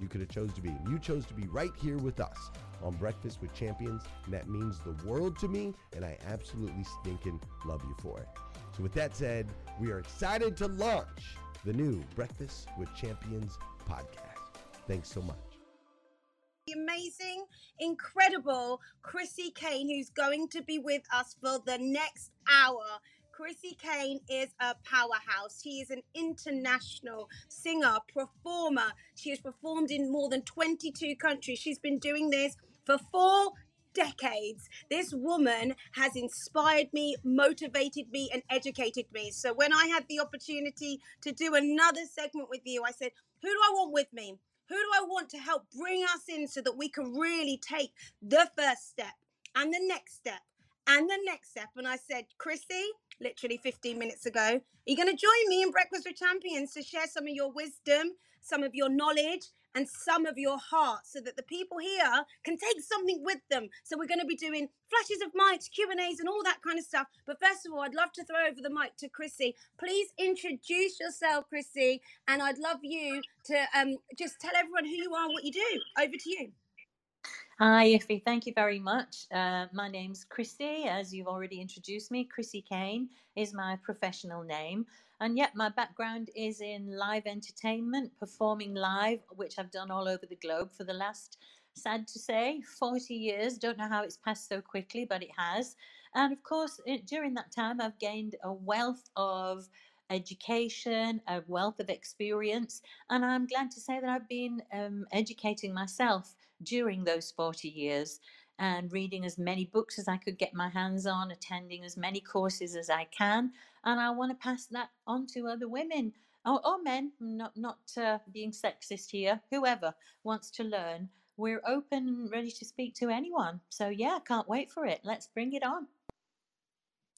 you could have chose to be. You chose to be right here with us on Breakfast with Champions, and that means the world to me, and I absolutely stinking love you for it. So with that said, we are excited to launch the new Breakfast with Champions podcast. Thanks so much. The amazing, incredible Chrissy Kane, who's going to be with us for the next hour. Chrissy Kane is a powerhouse. She is an international singer, performer. She has performed in more than 22 countries. She's been doing this for four decades. This woman has inspired me, motivated me, and educated me. So when I had the opportunity to do another segment with you, I said, Who do I want with me? Who do I want to help bring us in so that we can really take the first step and the next step and the next step? And I said, Chrissy, literally 15 minutes ago. Are you going to join me in Breakfast with Champions to share some of your wisdom, some of your knowledge, and some of your heart so that the people here can take something with them. So we're going to be doing flashes of mics, Q&As and all that kind of stuff. But first of all, I'd love to throw over the mic to Chrissy. Please introduce yourself, Chrissy, and I'd love you to um, just tell everyone who you are and what you do. Over to you. Hi, Ife. Thank you very much. Uh, my name's Chrissy, as you've already introduced me. Chrissy Kane is my professional name. And yet, my background is in live entertainment, performing live, which I've done all over the globe for the last, sad to say, 40 years. Don't know how it's passed so quickly, but it has. And of course, it, during that time, I've gained a wealth of education, a wealth of experience. And I'm glad to say that I've been um, educating myself during those 40 years and reading as many books as I could get my hands on, attending as many courses as I can. And I want to pass that on to other women or, or men, not, not uh, being sexist here, whoever wants to learn. We're open and ready to speak to anyone. So, yeah, can't wait for it. Let's bring it on.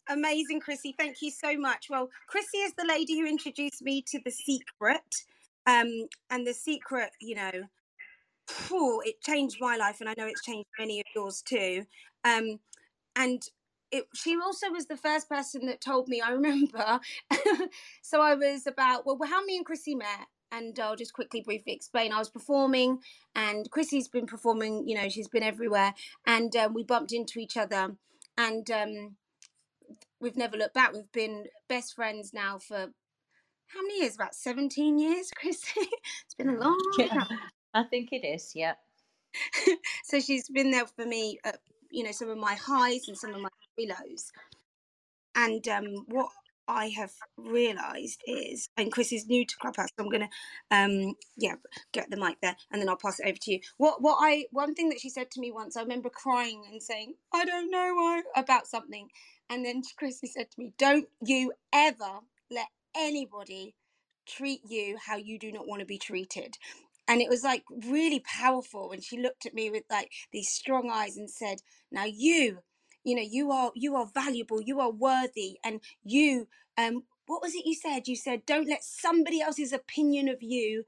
Amazing, Chrissy. Thank you so much. Well, Chrissy is the lady who introduced me to The Secret. Um, and The Secret, you know, phew, it changed my life, and I know it's changed many of yours too. Um, and it, she also was the first person that told me. I remember. so I was about well, how me and Chrissy met, and I'll just quickly briefly explain. I was performing, and Chrissy's been performing. You know, she's been everywhere, and um, we bumped into each other, and um, we've never looked back. We've been best friends now for how many years? About seventeen years, Chrissy. it's been a long Yeah, time. I think it is. Yeah. so she's been there for me at you know some of my highs and some of my lows and um what i have realized is and chris is new to clubhouse so i'm gonna um yeah get the mic there and then i'll pass it over to you what what i one thing that she said to me once i remember crying and saying i don't know why about something and then chrissy said to me don't you ever let anybody treat you how you do not want to be treated and it was like really powerful when she looked at me with like these strong eyes and said now you you know you are you are valuable you are worthy and you um what was it you said? You said don't let somebody else's opinion of you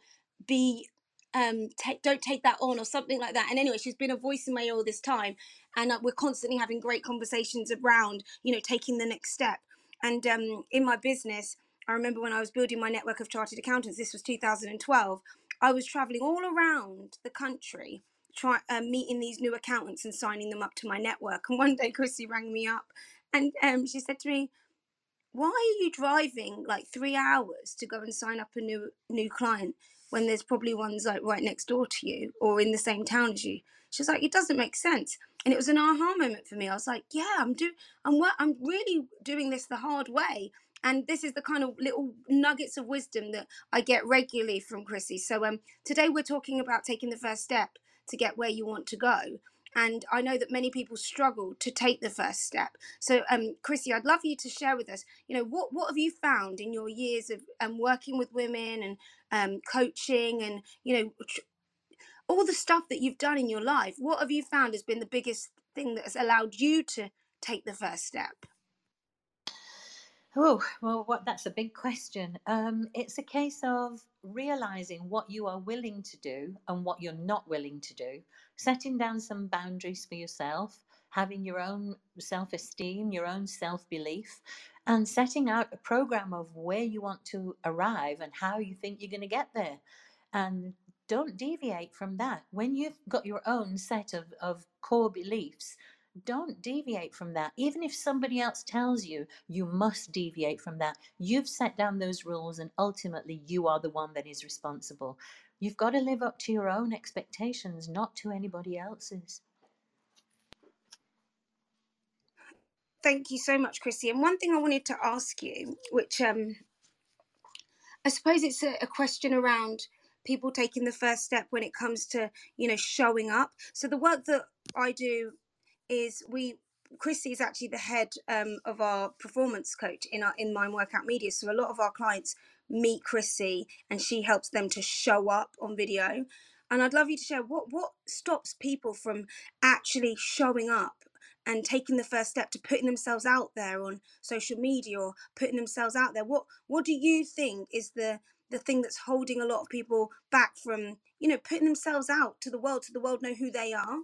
be um take don't take that on or something like that and anyway she's been a voice in my ear all this time and uh, we're constantly having great conversations around you know taking the next step and um in my business i remember when i was building my network of chartered accountants this was 2012 I was traveling all around the country, try uh, meeting these new accountants and signing them up to my network. And one day, Chrissy rang me up, and um, she said to me, "Why are you driving like three hours to go and sign up a new new client when there's probably ones like right next door to you or in the same town as you?" She was like, "It doesn't make sense." And it was an aha moment for me. I was like, "Yeah, I'm do I'm I'm really doing this the hard way." And this is the kind of little nuggets of wisdom that I get regularly from Chrissy. So um, today we're talking about taking the first step to get where you want to go. And I know that many people struggle to take the first step. So, um, Chrissy, I'd love you to share with us. You know, what what have you found in your years of um, working with women and um, coaching, and you know, tr- all the stuff that you've done in your life? What have you found has been the biggest thing that has allowed you to take the first step? Oh, well, what that's a big question. Um, it's a case of realizing what you are willing to do and what you're not willing to do, setting down some boundaries for yourself, having your own self esteem, your own self belief, and setting out a program of where you want to arrive and how you think you're going to get there. And don't deviate from that. When you've got your own set of, of core beliefs, don't deviate from that. Even if somebody else tells you you must deviate from that, you've set down those rules and ultimately you are the one that is responsible. You've got to live up to your own expectations, not to anybody else's. Thank you so much, Chrissy. And one thing I wanted to ask you, which um, I suppose it's a, a question around people taking the first step when it comes to, you know, showing up. So the work that I do is we Chrissy is actually the head um, of our performance coach in our in Mind Workout Media. So a lot of our clients meet Chrissy, and she helps them to show up on video. And I'd love you to share what what stops people from actually showing up and taking the first step to putting themselves out there on social media or putting themselves out there. What what do you think is the the thing that's holding a lot of people back from you know putting themselves out to the world, to the world know who they are?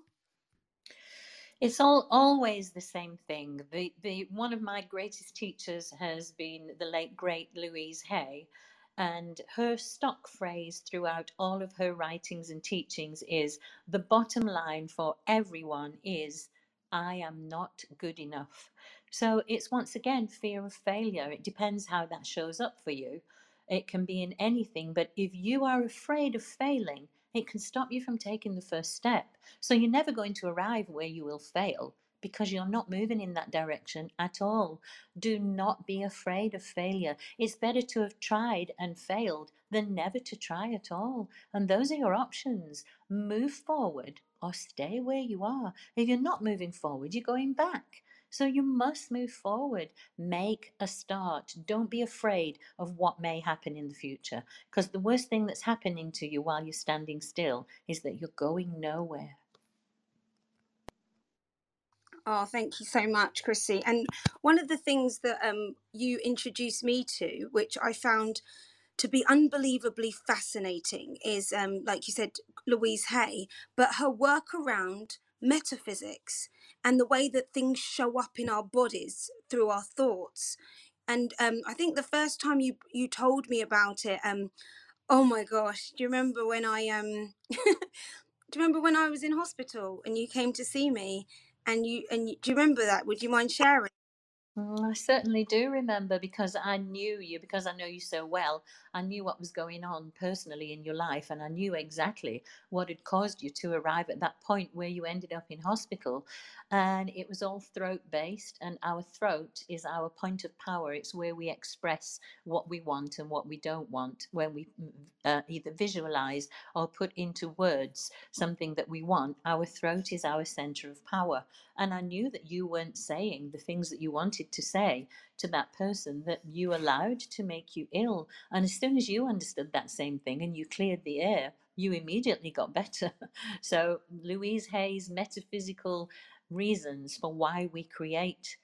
It's all always the same thing. The the one of my greatest teachers has been the late great Louise Hay, and her stock phrase throughout all of her writings and teachings is the bottom line for everyone is I am not good enough. So it's once again fear of failure. It depends how that shows up for you. It can be in anything, but if you are afraid of failing, it can stop you from taking the first step. So you're never going to arrive where you will fail because you're not moving in that direction at all. Do not be afraid of failure. It's better to have tried and failed than never to try at all. And those are your options. Move forward or stay where you are. If you're not moving forward, you're going back. So you must move forward. Make a start. Don't be afraid of what may happen in the future. Because the worst thing that's happening to you while you're standing still is that you're going nowhere. Oh, thank you so much, Chrissy. And one of the things that um, you introduced me to, which I found to be unbelievably fascinating, is um, like you said, Louise Hay, but her work around metaphysics and the way that things show up in our bodies through our thoughts. And um, I think the first time you you told me about it, um, oh my gosh, do you remember when I um, do you remember when I was in hospital and you came to see me? and you and you, do you remember that? Would you mind sharing? Mm, I certainly do remember because I knew you, because I know you so well. I knew what was going on personally in your life, and I knew exactly what had caused you to arrive at that point where you ended up in hospital. And it was all throat based, and our throat is our point of power. It's where we express what we want and what we don't want, when we mm, uh, either visualize or put into words something that we want. Our throat is our center of power. And I knew that you weren't saying the things that you wanted to say to that person that you allowed to make you ill. And as soon as you understood that same thing and you cleared the air, you immediately got better. so, Louise Hay's metaphysical reasons for why we create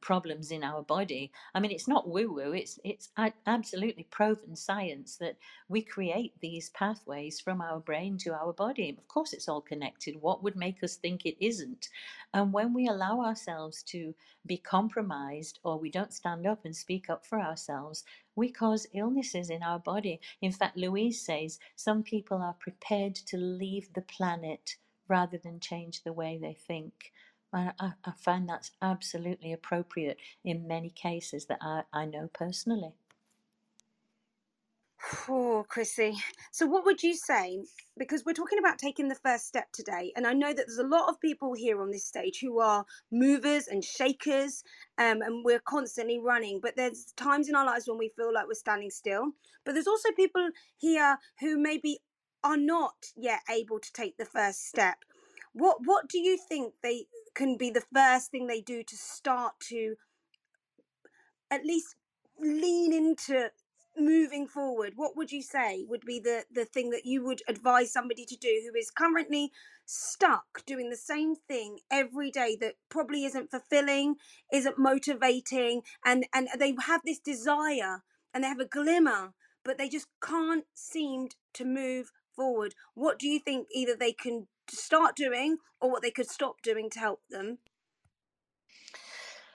problems in our body. I mean, it's not woo woo, it's, it's absolutely proven science that we create these pathways from our brain to our body. Of course, it's all connected. What would make us think it isn't? And when we allow ourselves to be compromised or we don't stand up and speak up for ourselves, we cause illnesses in our body. In fact, Louise says some people are prepared to leave the planet rather than change the way they think. I, I, find that's absolutely appropriate in many cases that I, I know personally. Poor Chrissy. So, what would you say? Because we're talking about taking the first step today, and I know that there's a lot of people here on this stage who are movers and shakers, um, and we're constantly running. But there's times in our lives when we feel like we're standing still. But there's also people here who maybe are not yet able to take the first step. What What do you think they can be the first thing they do to start to at least lean into moving forward. What would you say would be the the thing that you would advise somebody to do who is currently stuck doing the same thing every day that probably isn't fulfilling isn't motivating and and they have this desire and they have a glimmer but they just can't seem to move forward? What do you think either they can start doing or what they could stop doing to help them?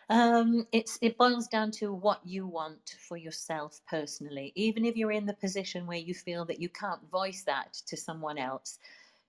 Um, it's it boils down to what you want for yourself personally. Even if you're in the position where you feel that you can't voice that to someone else,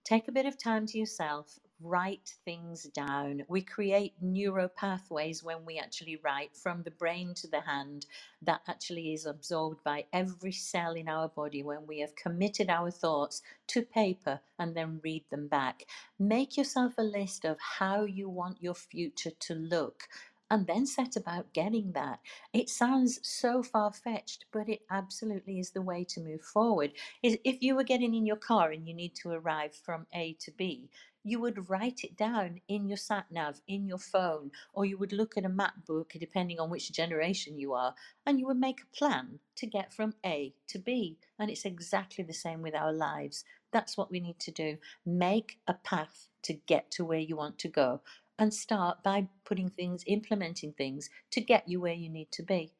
take a bit of time to yourself, write things down. We create neural pathways when we actually write from the brain to the hand that actually is absorbed by every cell in our body when we have committed our thoughts to paper and then read them back. Make yourself a list of how you want your future to look and then set about getting that. It sounds so far fetched, but it absolutely is the way to move forward. If you were getting in your car and you need to arrive from A to B, you would write it down in your sat nav, in your phone, or you would look at a map book, depending on which generation you are, and you would make a plan to get from A to B. And it's exactly the same with our lives. That's what we need to do. Make a path to get to where you want to go and start by putting things, implementing things to get you where you need to be.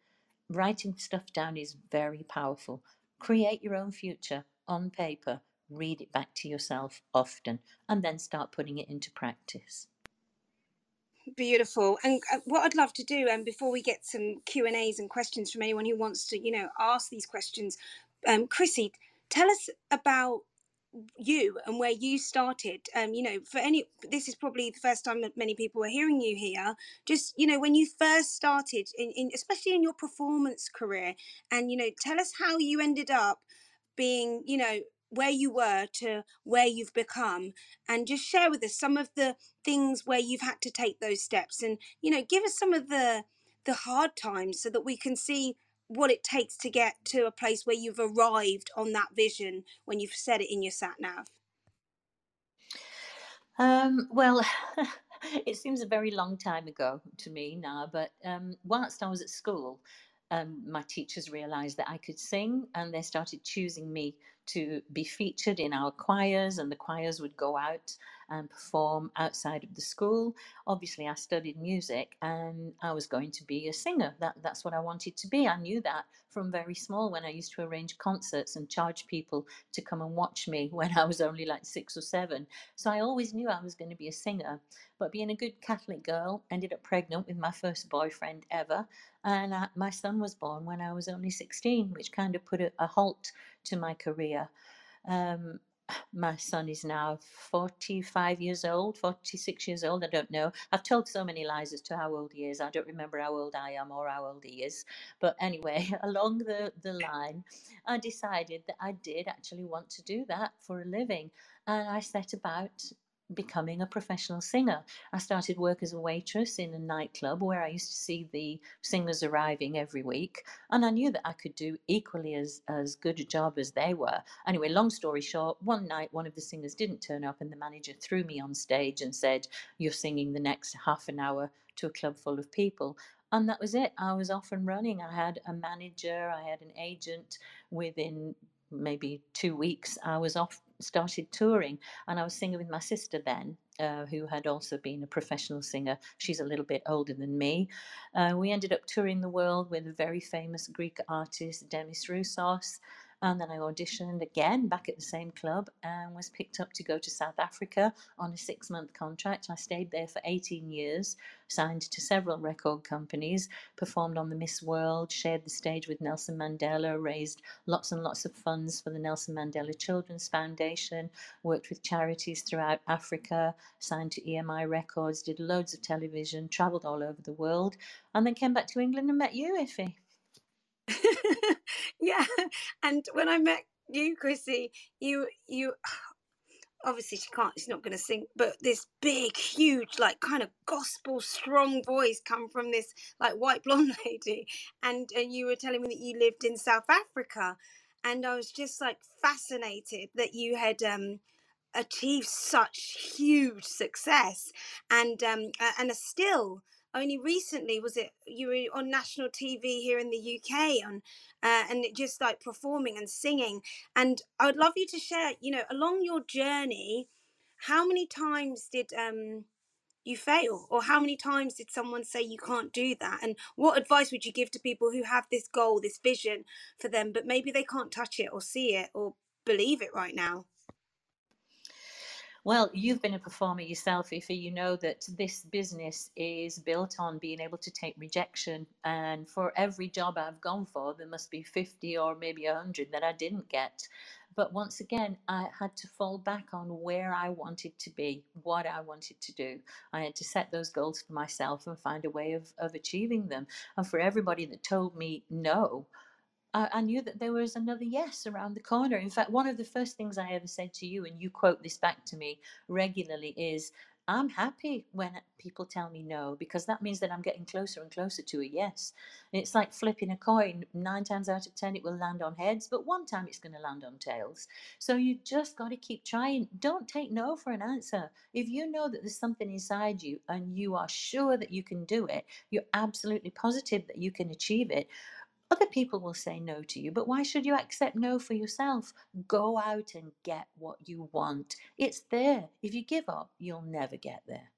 Writing stuff down is very powerful. Create your own future on paper read it back to yourself often, and then start putting it into practice. Beautiful. And uh, what I'd love to do, and um, before we get some Q and A's and questions from anyone who wants to, you know, ask these questions, um, Chrissy, tell us about you and where you started um you know for any this is probably the first time that many people are hearing you here just you know when you first started in, in especially in your performance career and you know tell us how you ended up being you know where you were to where you've become and just share with us some of the things where you've had to take those steps and you know give us some of the the hard times so that we can see what it takes to get to a place where you've arrived on that vision when you've said it in your sat nav um, well it seems a very long time ago to me now but um, whilst i was at school um, my teachers realized that I could sing and they started choosing me to be featured in our choirs, and the choirs would go out and perform outside of the school. Obviously, I studied music and I was going to be a singer. That, that's what I wanted to be. I knew that from very small when I used to arrange concerts and charge people to come and watch me when I was only like six or seven. So I always knew I was going to be a singer. But being a good Catholic girl, ended up pregnant with my first boyfriend ever. And I, my son was born when I was only 16, which kind of put a, a halt to my career. Um, my son is now 45 years old, 46 years old. I don't know. I've told so many lies as to how old he is. I don't remember how old I am or how old he is. But anyway, along the, the line, I decided that I did actually want to do that for a living. And I set about becoming a professional singer. I started work as a waitress in a nightclub where I used to see the singers arriving every week, and I knew that I could do equally as as good a job as they were. Anyway, long story short, one night one of the singers didn't turn up, and the manager threw me on stage and said, "You're singing the next half an hour to a club full of people." And that was it. I was off and running. I had a manager, I had an agent. Within maybe two weeks, I was off started touring, and I was singing with my sister then, uh, who had also been a professional singer. She's a little bit older than me. Uh, we ended up touring the world with a very famous Greek artist, Demis Roussos. And then I auditioned again back at the same club and was picked up to go to South Africa on a six month contract. I stayed there for 18 years, signed to several record companies, performed on the Miss World, shared the stage with Nelson Mandela, raised lots and lots of funds for the Nelson Mandela Children's Foundation, worked with charities throughout Africa, signed to EMI Records, did loads of television, travelled all over the world, and then came back to England and met you, Ife. yeah. And when I met you, Chrissy, you you obviously she can't she's not going to sing but this big huge like kind of gospel strong voice come from this like white blonde lady and and you were telling me that you lived in south africa and i was just like fascinated that you had um achieved such huge success and um and are still only recently was it you were on national TV here in the UK on uh, and it just like performing and singing. And I would love you to share you know along your journey how many times did um you fail? Or how many times did someone say you can't do that? And what advice would you give to people who have this goal this vision for them but maybe they can't touch it or see it or believe it right now well, you've been a performer yourself, Ife. You know that this business is built on being able to take rejection. And for every job I've gone for, there must be 50 or maybe 100 that I didn't get. But once again, I had to fall back on where I wanted to be, what I wanted to do. I had to set those goals for myself and find a way of, of achieving them. And for everybody that told me no, I, I knew that there was another yes around the corner. In fact, one of the first things I ever said to you, and you quote this back to me regularly, is I'm happy when people tell me no because that means that I'm getting closer and closer to a yes. And it's like flipping a coin. Nine times out of ten, it will land on heads, but one time it's going to land on tails. So you just got to keep trying. Don't take no for an answer. If you know that there's something inside you and you are sure that you can do it, you're absolutely positive that you can achieve it other people will say no to you, but why should you accept no for yourself? Go out and get what you want. It's there. If you give up, you'll never get there.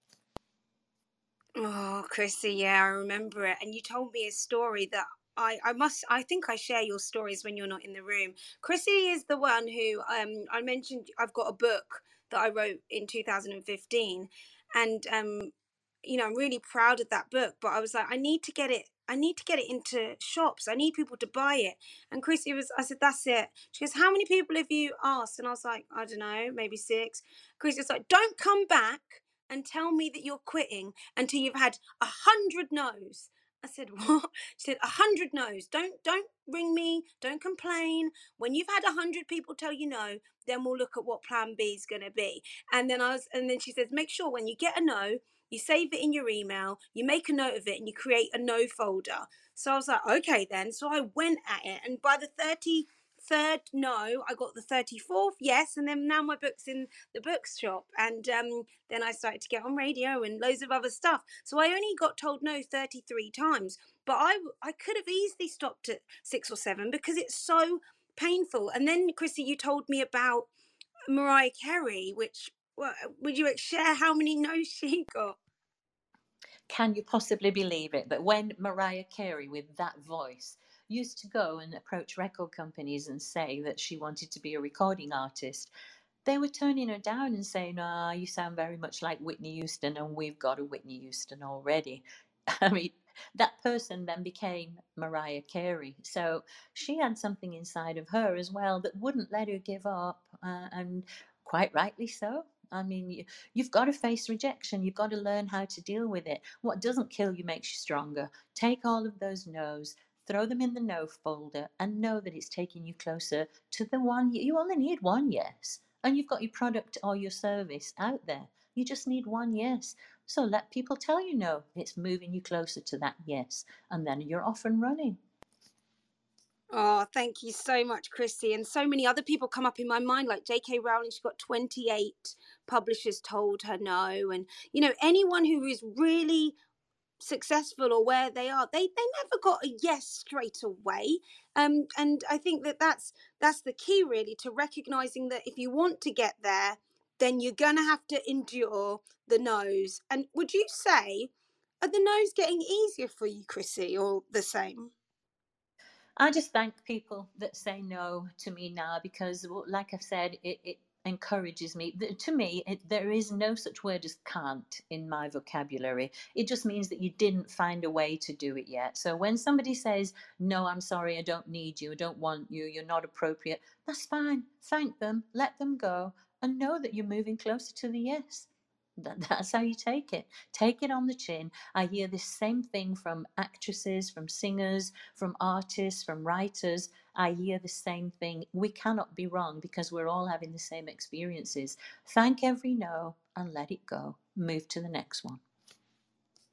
Oh, Chrissy, yeah, I remember it. And you told me a story that I, I must I think I share your stories when you're not in the room. Chrissy is the one who um I mentioned I've got a book that I wrote in 2015 and um you know I'm really proud of that book but I was like I need to get it I need to get it into shops. I need people to buy it. And Chrissy was, I said, that's it. She goes, how many people have you asked? And I was like, I don't know, maybe six. Chrissy was like, don't come back and tell me that you're quitting until you've had a hundred no's. I said, "What?" She said, "A hundred no's. Don't don't ring me. Don't complain. When you've had a hundred people tell you no, then we'll look at what Plan B is going to be." And then I was, and then she says, "Make sure when you get a no, you save it in your email, you make a note of it, and you create a no folder." So I was like, "Okay, then." So I went at it, and by the thirty third no i got the 34th yes and then now my book's in the bookshop and um, then i started to get on radio and loads of other stuff so i only got told no 33 times but i i could have easily stopped at six or seven because it's so painful and then chrissy you told me about mariah carey which would you share how many no's she got Can you possibly believe it? But when Mariah Carey, with that voice, used to go and approach record companies and say that she wanted to be a recording artist, they were turning her down and saying, Ah, you sound very much like Whitney Houston, and we've got a Whitney Houston already. I mean, that person then became Mariah Carey. So she had something inside of her as well that wouldn't let her give up, uh, and quite rightly so. I mean, you, you've got to face rejection. You've got to learn how to deal with it. What doesn't kill you makes you stronger. Take all of those no's, throw them in the no folder, and know that it's taking you closer to the one. You only need one yes, and you've got your product or your service out there. You just need one yes. So let people tell you no. It's moving you closer to that yes, and then you're off and running. Oh, thank you so much, Chrissy. And so many other people come up in my mind, like J.K. Rowling. She's got 28 publishers told her no. And, you know, anyone who is really successful or where they are, they, they never got a yes straight away. Um, and I think that that's, that's the key, really, to recognizing that if you want to get there, then you're going to have to endure the no's. And would you say, are the no's getting easier for you, Chrissy, or the same? I just thank people that say no to me now because, like I've said, it, it encourages me. To me, it, there is no such word as can't in my vocabulary. It just means that you didn't find a way to do it yet. So when somebody says, No, I'm sorry, I don't need you, I don't want you, you're not appropriate, that's fine. Thank them, let them go, and know that you're moving closer to the yes. That, that's how you take it. Take it on the chin. I hear this same thing from actresses, from singers, from artists, from writers. I hear the same thing. We cannot be wrong because we're all having the same experiences. Thank every no and let it go. Move to the next one.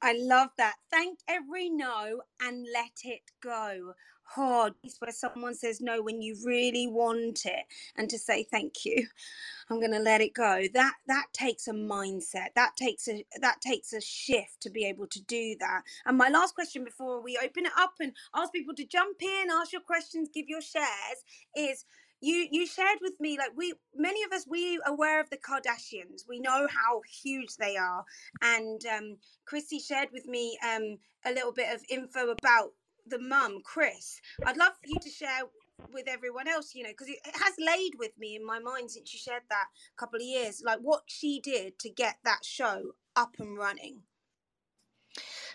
I love that. Thank every no and let it go. Oh, it's where someone says no when you really want it, and to say thank you. I'm going to let it go. That that takes a mindset. That takes a that takes a shift to be able to do that. And my last question before we open it up and ask people to jump in, ask your questions, give your shares is you you shared with me like we many of us we aware of the Kardashians. We know how huge they are, and um, Chrissy shared with me um, a little bit of info about the mum, Kris. I'd love for you to share with everyone else, you know, because it, it has laid with me in my mind since you shared that couple of years, like what she did to get that show up and running.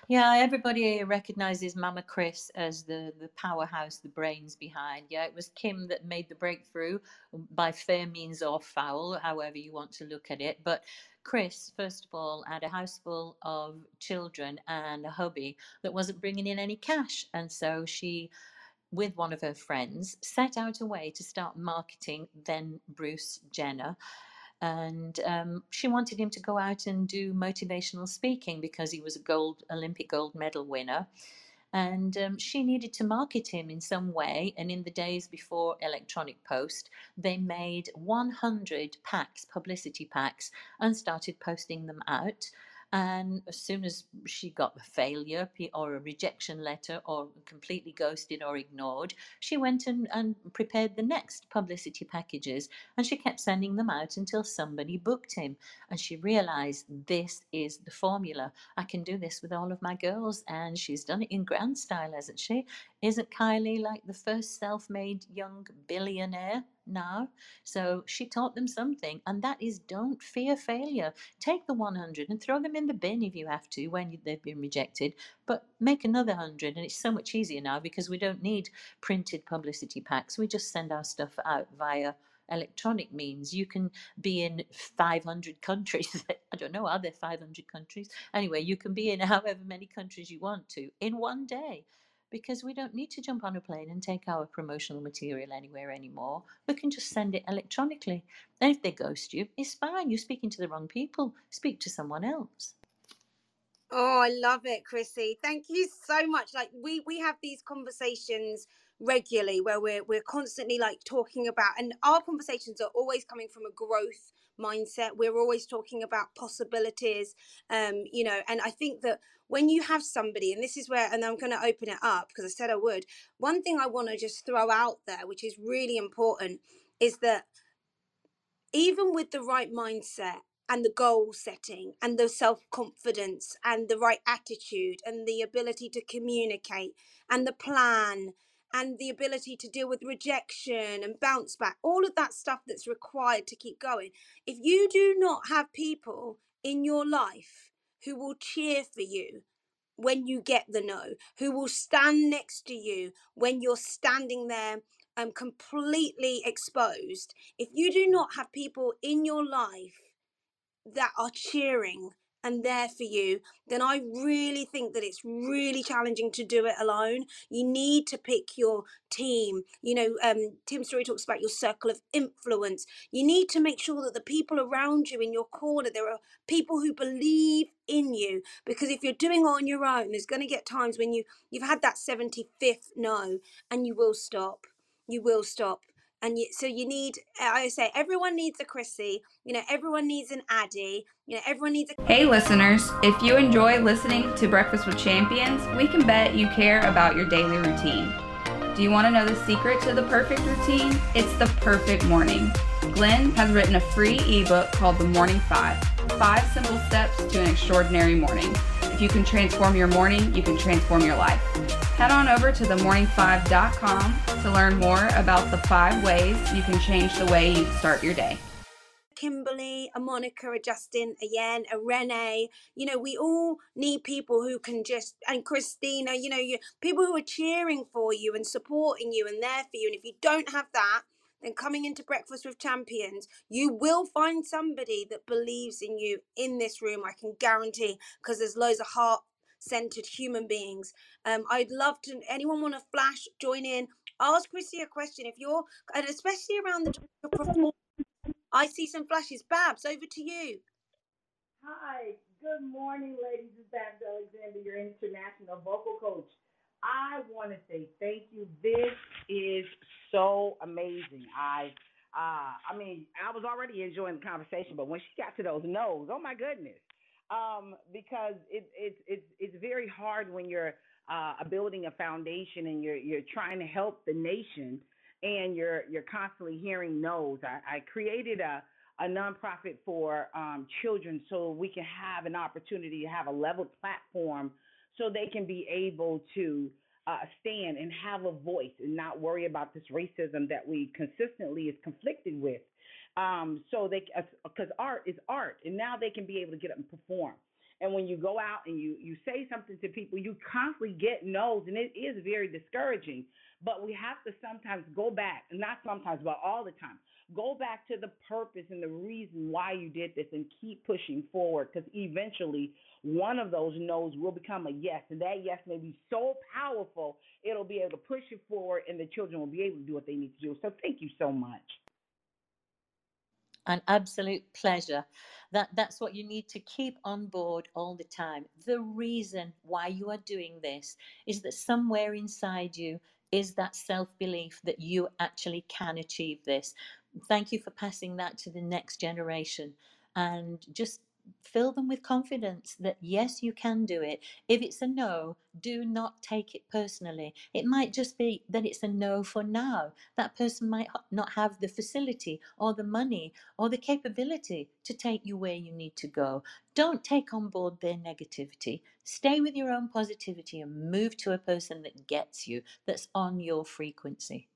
Yeah, everybody recognizes Mama Kris as the the powerhouse, the brains behind. Yeah, it was Kim that made the breakthrough um, by fair means or foul, however you want to look at it. But Kris, first of all, had a house full of children and a hubby that wasn't bringing in any cash, and so she, with one of her friends, set out a way to start marketing then Bruce Jenner and um, she wanted him to go out and do motivational speaking because he was a gold Olympic gold medal winner. And um, she needed to market him in some way. And in the days before Electronic Post, they made 100 packs, publicity packs, and started posting them out. And as soon as she got a failure or a rejection letter or completely ghosted or ignored, she went and, and prepared the next publicity packages and she kept sending them out until somebody booked him. And she realized this is the formula. I can do this with all of my girls. And she's done it in grand style, hasn't she? Isn't Kylie like the first self made young billionaire now? So she taught them something, and that is don't fear failure. Take the 100 and throw them in the bin if you have to when they've been rejected, but make another 100. And it's so much easier now because we don't need printed publicity packs. We just send our stuff out via electronic means. You can be in 500 countries. I don't know, are there 500 countries? Anyway, you can be in however many countries you want to in one day because we don't need to jump on a plane and take our promotional material anywhere anymore. We can just send it electronically. And if they ghost you, it's fine. You're speaking to the wrong people. Speak to someone else. Oh, I love it, Chrissy. Thank you so much. Like we we have these conversations regularly where we're we're constantly like talking about and our conversations are always coming from a growth mindset we're always talking about possibilities um you know and i think that when you have somebody and this is where and i'm going to open it up because i said i would one thing i want to just throw out there which is really important is that even with the right mindset and the goal setting and the self confidence and the right attitude and the ability to communicate and the plan and the ability to deal with rejection and bounce back, all of that stuff that's required to keep going. If you do not have people in your life who will cheer for you when you get the no, who will stand next to you when you're standing there um, completely exposed, if you do not have people in your life that are cheering and there for you, then I really think that it's really challenging to do it alone. You need to pick your team. You know, um, Tim Storey talks about your circle of influence. You need to make sure that the people around you in your corner, there are people who believe in you. Because if you're doing it on your own, there's going to get times when you you've had that 75th no, and you will stop. You will stop and you, so you need i say everyone needs a chrissy you know everyone needs an addy you know everyone needs a hey listeners if you enjoy listening to breakfast with champions we can bet you care about your daily routine. Do you want to know the secret to the perfect routine? It's the perfect morning. Glenn has written a free ebook called the morning five five simple steps to an extraordinary morning if you can transform your morning you can transform your life Head on over to themorning5.com to learn more about the five ways you can change the way you start your day. Kimberly, a Monica, a Justin, a Yen, a Renee. You know, we all need people who can just, and Christina, you know, you people who are cheering for you and supporting you and there for you. And if you don't have that, then coming into Breakfast with Champions, you will find somebody that believes in you in this room. I can guarantee, because there's loads of heart centered human beings. Um, I'd love to. Anyone want to flash? Join in. Ask Chrissy a question if you're, and especially around the performance. I see some flashes. Babs, over to you. Hi. Good morning, ladies. It's Babs Alexander, your international vocal coach. I want to say thank you. This is so amazing. I uh, I mean, I was already enjoying the conversation, but when she got to those no's, oh my goodness um, because it, it, it's it's very hard when you're uh, building a foundation and you're you're trying to help the nation and you're you're constantly hearing no's. I, I created a a nonprofit for um, children so we can have an opportunity to have a level platform so they can be able to uh, stand and have a voice and not worry about this racism that we consistently is conflicted with um, so they because art is art, and now they can be able to get up and perform. And when you go out and you you say something to people, you constantly get no's, and it is very discouraging. But we have to sometimes go back, not sometimes, but all the time, go back to the purpose and the reason why you did this, and keep pushing forward. Because eventually, one of those no's will become a yes, and that yes may be so powerful, it'll be able to push it forward, and the children will be able to do what they need to do. So thank you so much an absolute pleasure. That that's what you need to keep on board all the time. The reason why you are doing this is that somewhere inside you is that self-belief that you actually can achieve this. Thank you for passing that to the next generation and just fill them with confidence that yes, you can do it. If it's a no, do not take it personally. It might just be that it's a no for now. That person might not have the facility or the money or the capability to take you where you need to go. Don't take on board their negativity. Stay with your own positivity and move to a person that gets you, that's on your frequency.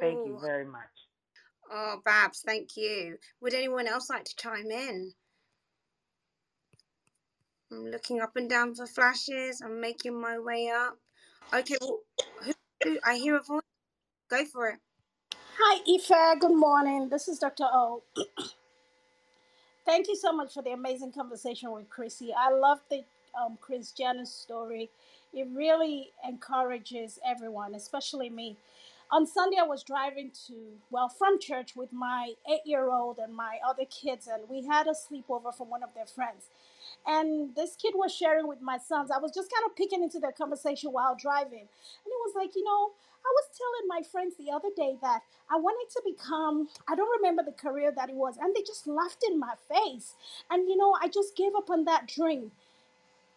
Thank you very much. Oh, Babs, thank you. Would anyone else like to chime in? I'm looking up and down for flashes. I'm making my way up. Okay, well, who, who, I hear a voice. Go for it. Hi, Ife. Good morning. This is Dr. O. Thank you so much for the amazing conversation with Chrissy. I love the um, Kris Jenner story. It really encourages everyone, especially me. On Sunday, I was driving to, well, from church with my eight year old and my other kids, and we had a sleepover from one of their friends. And this kid was sharing with my sons. I was just kind of peeking into their conversation while driving. And it was like, you know, I was telling my friends the other day that I wanted to become, I don't remember the career that it was, and they just laughed in my face. And, you know, I just gave up on that dream.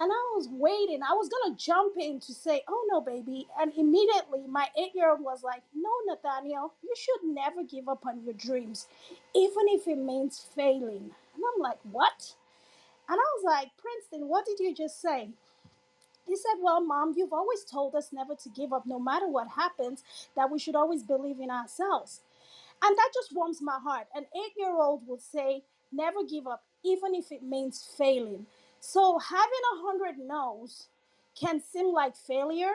And I was waiting. I was going to jump in to say, oh no, baby. And immediately my eight year old was like, no, Nathaniel, you should never give up on your dreams, even if it means failing. And I'm like, what? And I was like, Princeton, what did you just say? He said, Well, mom, you've always told us never to give up no matter what happens, that we should always believe in ourselves. And that just warms my heart. An eight year old would say, Never give up, even if it means failing. So having a hundred no's can seem like failure,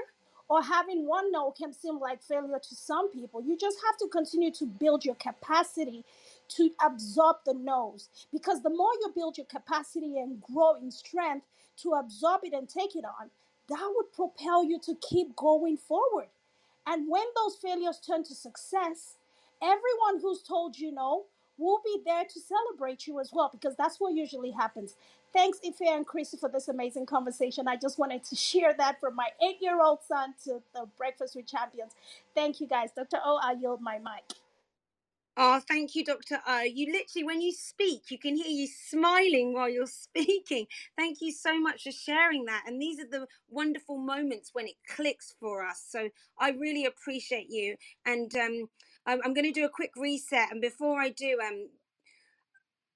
or having one no can seem like failure to some people. You just have to continue to build your capacity to absorb the no's because the more you build your capacity and grow in strength to absorb it and take it on, that would propel you to keep going forward. And when those failures turn to success, everyone who's told you no will be there to celebrate you as well because that's what usually happens. Thanks, Ife and Chrissy, for this amazing conversation. I just wanted to share that from my eight year old son to the Breakfast with Champions. Thank you, guys. Dr. O, I yield my mic. Oh, thank you, Dr. O. You literally, when you speak, you can hear you smiling while you're speaking. Thank you so much for sharing that. And these are the wonderful moments when it clicks for us. So I really appreciate you. And um, I'm, I'm going to do a quick reset. And before I do, um,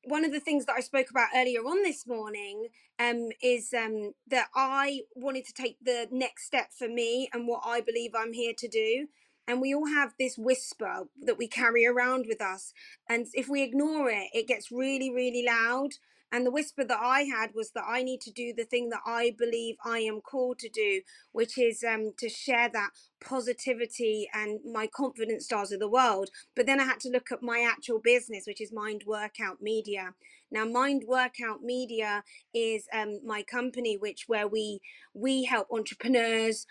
one of the things that I spoke about earlier on this morning um, is um, that I wanted to take the next step for me and what I believe I'm here to do. And we all have this whisper that we carry around with us. And if we ignore it, it gets really, really loud. And the whisper that I had was that I need to do the thing that I believe I am called to do, which is um, to share that positivity and my confidence stars of the world. But then I had to look at my actual business, which is Mind Workout Media. Now, Mind Workout Media is um, my company, which where we we help entrepreneurs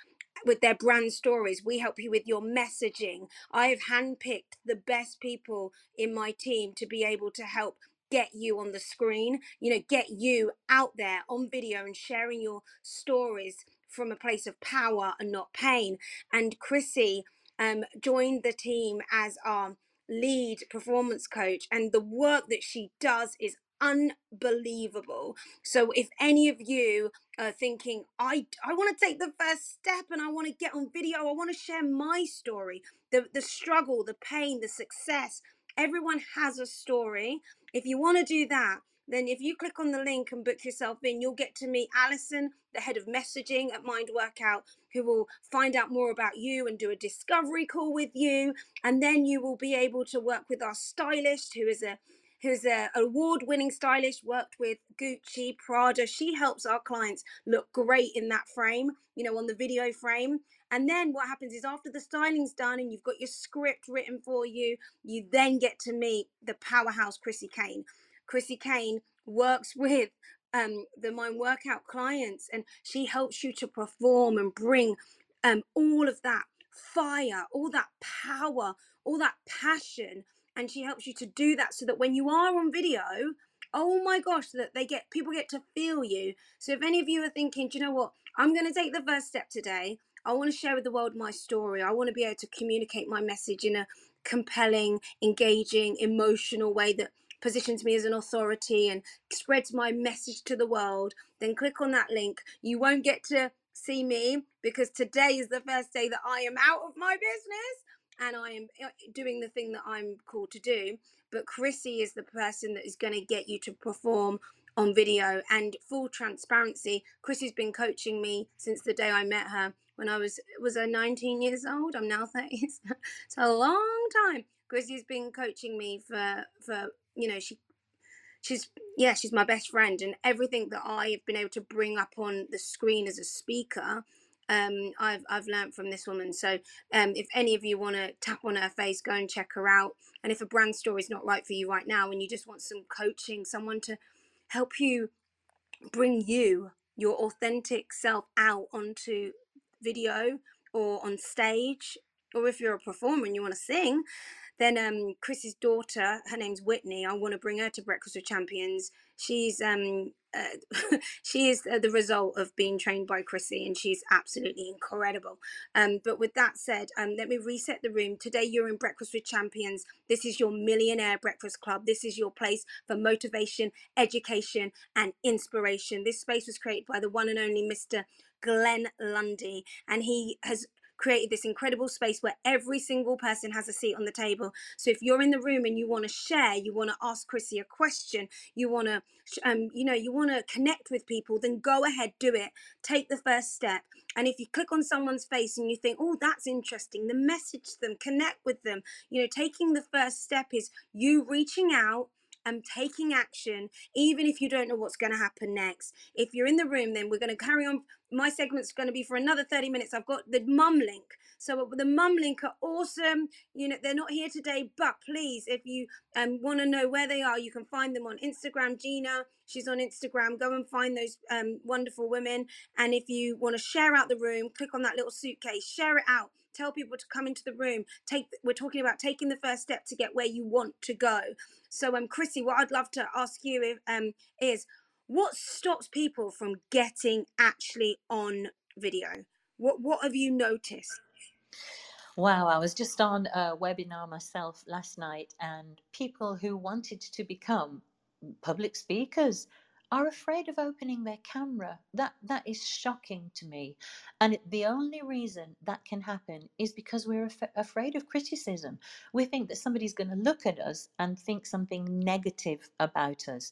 with their brand stories. We help you with your messaging. I have handpicked the best people in my team to be able to help get you on the screen, you know, get you out there on video and sharing your stories from a place of power and not pain. And Chrissy um, joined the team as our lead performance coach, and the work that she does is unbelievable. So if any of you are thinking, I I want to take the first step and I want to get on video, I want to share my story, the the struggle, the pain, the success. Everyone has a story. If you want to do that, then if you click on the link and book yourself in, you'll get to meet Alison, the head of messaging at Mind Workout, who will find out more about you and do a discovery call with you. And then you will be able to work with our stylist, who is a who's an award-winning stylist, worked with Gucci, Prada. She helps our clients look great in that frame, you know, on the video frame. And then what happens is after the styling's done and you've got your script written for you, you then get to meet the powerhouse Chrissy Kane. Chrissy Kane works with um, the Mind Workout clients and she helps you to perform and bring um, all of that fire, all that power, all that passion and she helps you to do that so that when you are on video oh my gosh that they get people get to feel you. So if any of you are thinking do you know what? I'm going to take the first step today i want to share with the world my story i want to be able to communicate my message in a compelling engaging emotional way that positions me as an authority and spreads my message to the world, then click on that link. You won't get to see me because today is the first day that I am out of my business and I am uh, doing the thing that I'm called to do. But Chrissy is the person that is going to get you to perform on video. And full transparency, Chrissy's been coaching me since the day I met her when I was was I 19 years old. I'm now 30. it's a long time. Chrissy's been coaching me for for you know she she's yeah she's my best friend and everything that I've been able to bring up on the screen as a speaker um, I've I've learned from this woman. So um, if any of you want to tap on her face, go and check her out. And if a brand story is not right for you right now, and you just want some coaching, someone to help you bring you your authentic self out onto video or on stage, or if you're a performer and you want to sing, then um, Chris's daughter, her name's Whitney. I want to bring her to Breakfast with Champions. She's um, uh, she is the result of being trained by Chrissy, and she's absolutely incredible. Um, but with that said, um, let me reset the room. Today, you're in Breakfast with Champions. This is your Millionaire Breakfast Club. This is your place for motivation, education, and inspiration. This space was created by the one and only Mr. Glenn Lundy, and he has created this incredible space where every single person has a seat on the table. So if you're in the room and you want to share, you want to ask Chrissy a question, you want to, um, you know, you want to connect with people, then go ahead, do it. Take the first step. And if you click on someone's face and you think, oh, that's interesting, then message them, connect with them. You know, taking the first step is you reaching out and taking action, even if you don't know what's going to happen next. If you're in the room, then we're going to carry on. My segment's going to be for another 30 minutes. I've got the mum link. So the mum link are awesome. You know, they're not here today, but please, if you um, want to know where they are, you can find them on Instagram. Gina, she's on Instagram. Go and find those um, wonderful women. And if you want to share out the room, click on that little suitcase, share it out tell people to come into the room take we're talking about taking the first step to get where you want to go. So um chrissy what i'd love to ask you if, um is what stops people from getting actually on video? What what have you noticed? Wow, I was just on a webinar myself last night, and people who wanted to become public speakers are afraid of opening their camera. That that is shocking to me. And the only reason that can happen is because we're af- afraid of criticism. We think that somebody's going to look at us and think something negative about us.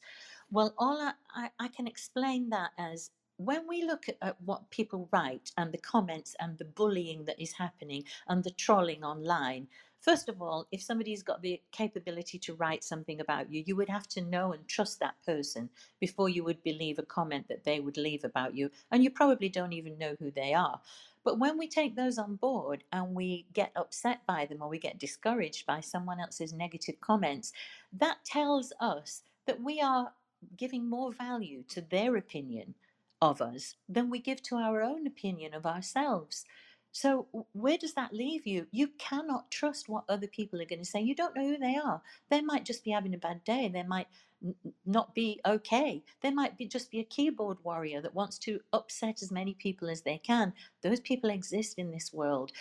Well, all I, I, I can explain that as when we look at, at, what people write and the comments and the bullying that is happening and the trolling online, First of all, if somebody's got the capability to write something about you, you would have to know and trust that person before you would believe a comment that they would leave about you. And you probably don't even know who they are. But when we take those on board and we get upset by them or we get discouraged by someone else's negative comments, that tells us that we are giving more value to their opinion of us than we give to our own opinion of ourselves. So, where does that leave you? You cannot trust what other people are going to say. You don't know who they are. They might just be having a bad day. They might n- not be okay. They might be just be a keyboard warrior that wants to upset as many people as they can. Those people exist in this world.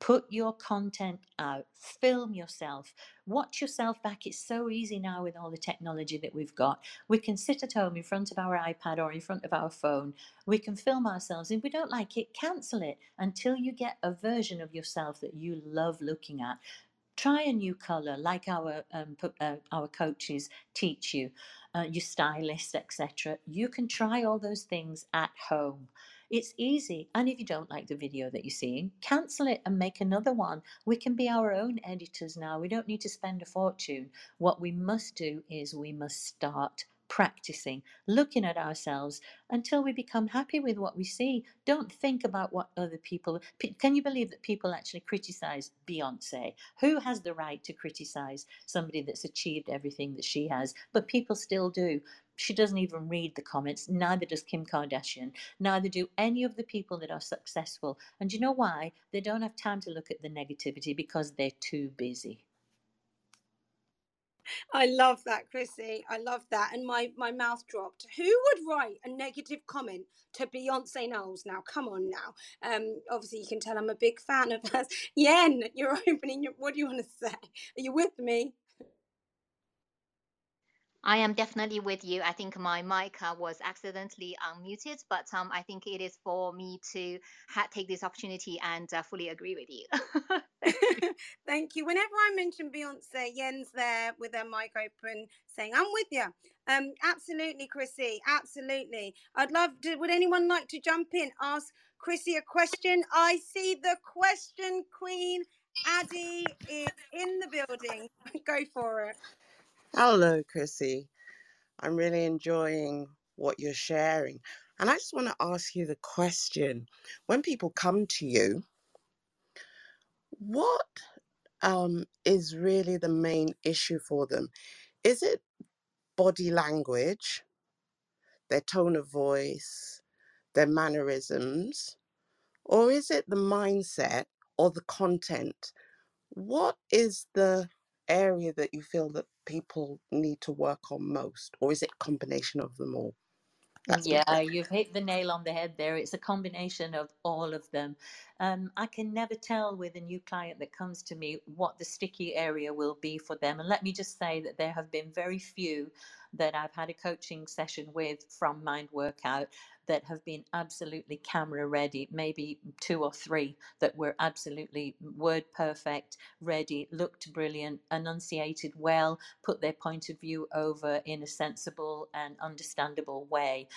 Put your content out, film yourself, watch yourself back. It's so easy now with all the technology that we've got. We can sit at home in front of our iPad or in front of our phone. We can film ourselves. If we don't like it, cancel it until you get a version of yourself that you love looking at try a new color like our um, uh, our coaches teach you uh, your stylist etc you can try all those things at home it's easy. And if you don't like the video that you're seeing, cancel it and make another one. We can be our own editors now. We don't need to spend a fortune. What we must do is we must start practicing, looking at ourselves until we become happy with what we see. Don't think about what other people. Can you believe that people actually criticize Beyonce? Who has the right to criticize somebody that's achieved everything that she has? But people still do. She doesn't even read the comments. Neither does Kim Kardashian. Neither do any of the people that are successful. And you know why? They don't have time to look at the negativity because they're too busy. I love that, Chrissy. I love that. And my, my mouth dropped. Who would write a negative comment to Beyonce Knowles now? Come on now. Um, obviously, you can tell I'm a big fan of hers. Yen, you're opening your. What do you want to say? Are you with me? I am definitely with you. I think my mic uh, was accidentally unmuted, but um, I think it is for me to ha- take this opportunity and uh, fully agree with you. Thank you. Whenever I mention Beyonce, Yen's there with her mic open saying, I'm with you. Um, absolutely, Chrissy. Absolutely. I'd love to. Would anyone like to jump in? Ask Chrissy a question. I see the question queen. Addie is in the building. Go for it. Hello, Chrissy. I'm really enjoying what you're sharing. And I just want to ask you the question when people come to you, what um, is really the main issue for them? Is it body language, their tone of voice, their mannerisms, or is it the mindset or the content? What is the area that you feel that people need to work on most, or is it a combination of them all? That's Yeah, you've hit the nail on the head there. It's a combination of all of them. Um, I can never tell with a new client that comes to me what the sticky area will be for them. And let me just say that there have been very few that I've had a coaching session with from Mind Workout that have been absolutely camera ready. Maybe two or three that were absolutely word perfect, ready, looked brilliant, enunciated well, put their point of view over in a sensible and understandable way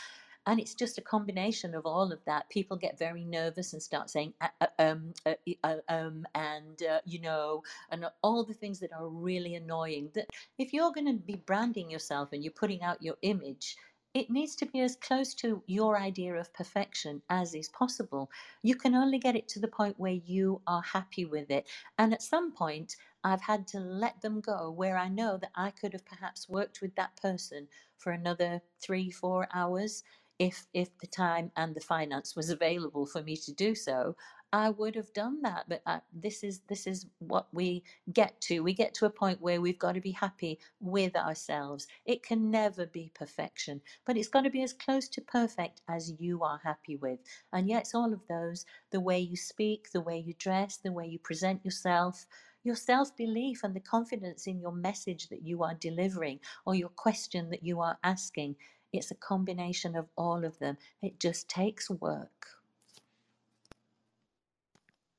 and it's just a combination of all of that people get very nervous and start saying uh, um uh, um and uh, you know and all the things that are really annoying that if you're going to be branding yourself and you're putting out your image it needs to be as close to your idea of perfection as is possible. You can only get it to the point where you are happy with it. And at some point, I've had to let them go where I know that I could have perhaps worked with that person for another three, four hours if if the time and the finance was available for me to do so i would have done that but uh, this is this is what we get to we get to a point where we've got to be happy with ourselves it can never be perfection but it's got to be as close to perfect as you are happy with and yet it's all of those the way you speak the way you dress the way you present yourself your self belief and the confidence in your message that you are delivering or your question that you are asking it's a combination of all of them. It just takes work.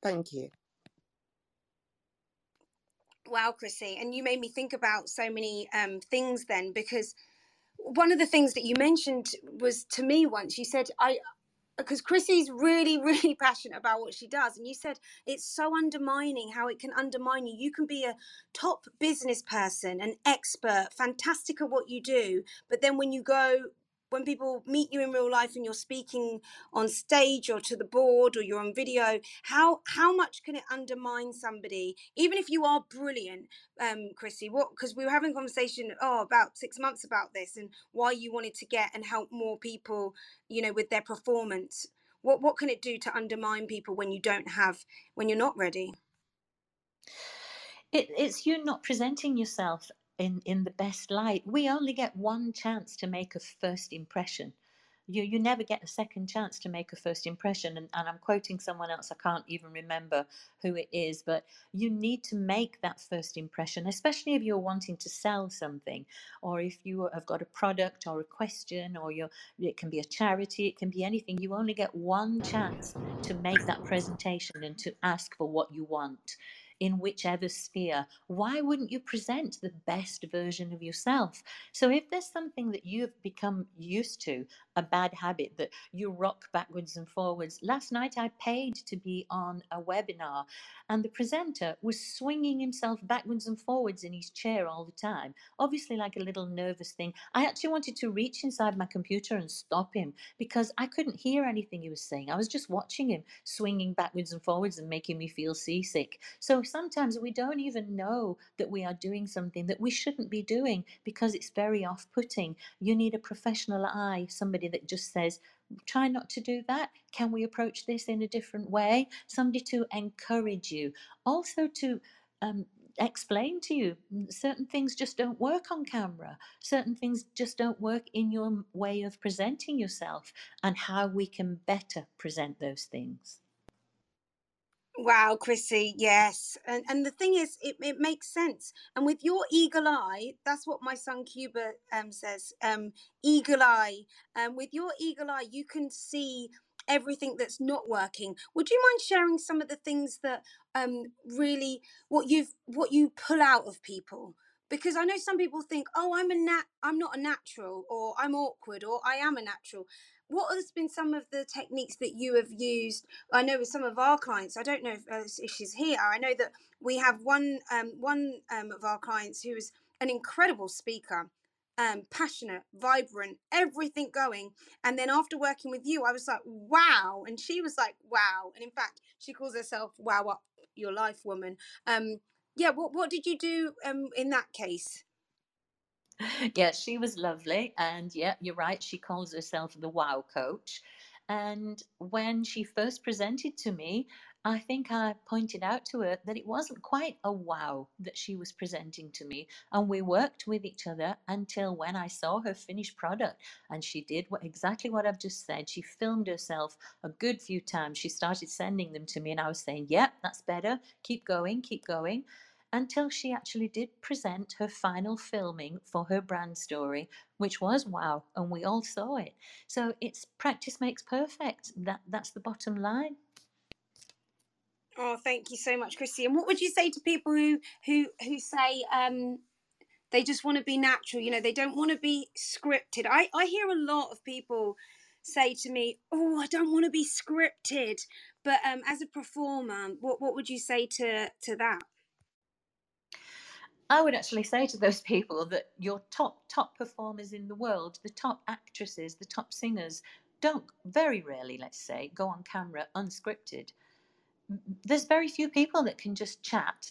Thank you. Wow, Chrissy. And you made me think about so many um, things then, because one of the things that you mentioned was to me once you said, I, because Chrissy's really, really passionate about what she does. And you said it's so undermining how it can undermine you. You can be a top business person, an expert, fantastic at what you do. But then when you go, when people meet you in real life and you're speaking on stage or to the board or you're on video, how how much can it undermine somebody, even if you are brilliant, um, Chrissy? What because we were having a conversation oh about six months about this and why you wanted to get and help more people you know with their performance what what can it do to undermine people when you don't have when you're not ready It, it's you not presenting yourself in, in the best light. We only get one chance to make a first impression. You, you never get a second chance to make a first impression. And, and I'm quoting someone else, I can't even remember who it is, but you need to make that first impression, especially if you're wanting to sell something or if you have got a product or a question or you're, it can be a charity, it can be anything. You only get one chance to make that presentation and to ask for what you want in whichever sphere, why wouldn't you present the best version of yourself? So, if there's something that you've become used to, a bad habit that you rock backwards and forwards, last night I paid to be on a webinar and the presenter was swinging himself backwards and forwards in his chair all the time, obviously, like a little nervous thing. I actually wanted to reach inside my computer and stop him because I couldn't hear anything he was saying. I was just watching him swinging backwards and forwards and making me feel seasick. So sometimes we don't even know that we are doing something that we shouldn't be doing because it's very off putting. You need a professional eye, somebody that just says, try not to do that. Can we approach this in a different way? Somebody to encourage you, also to um, explain to you mm, certain things just don't work on camera, certain things just don't work in your way of presenting yourself, and how we can better present those things. Wow, Chrissy, yes. And and the thing is, it, it makes sense. And with your eagle eye, that's what my son Cuba um, says. Um, eagle eye. Um, with your eagle eye, you can see everything that's not working. Would you mind sharing some of the things that um really what you've what you pull out of people? Because I know some people think, oh, I'm a nat, I'm not a natural, or I'm awkward, or I am a natural what has been some of the techniques that you have used? I know with some of our clients, I don't know if, uh, if she's here. I know that we have one um, one um, of our clients who is an incredible speaker, um, passionate, vibrant, everything going. And then after working with you, I was like, wow, and she was like, wow. And in fact, she calls herself Wow Up Your Life Woman. Um, yeah, what what did you do um, in that case? yeah, she was lovely. And yeah, you're right. She calls herself the wow coach. And when she first presented to me, I think I pointed out to her that it wasn't quite a wow that she was presenting to me. And we worked with each other until when I saw her finished product. And she did what, exactly what I've just said. She filmed herself a good few times. She started sending them to me, and I was saying, Yep, yeah, that's better. Keep going, keep going until she actually did present her final filming for her brand story, which was wow, and we all saw it. So it's practice makes perfect. That that's the bottom line. Oh, thank you so much, Christy. And what would you say to people who who who say um, they just want to be natural? You know, they don't want to be scripted. I I hear a lot of people say to me, "Oh, I don't want to be scripted." But um, as a performer, what what would you say to to that? I would actually say to those people that your top, top performers in the world, the top actresses, the top singers, don't very rarely, let's say, go on camera unscripted. There's very few people that can just chat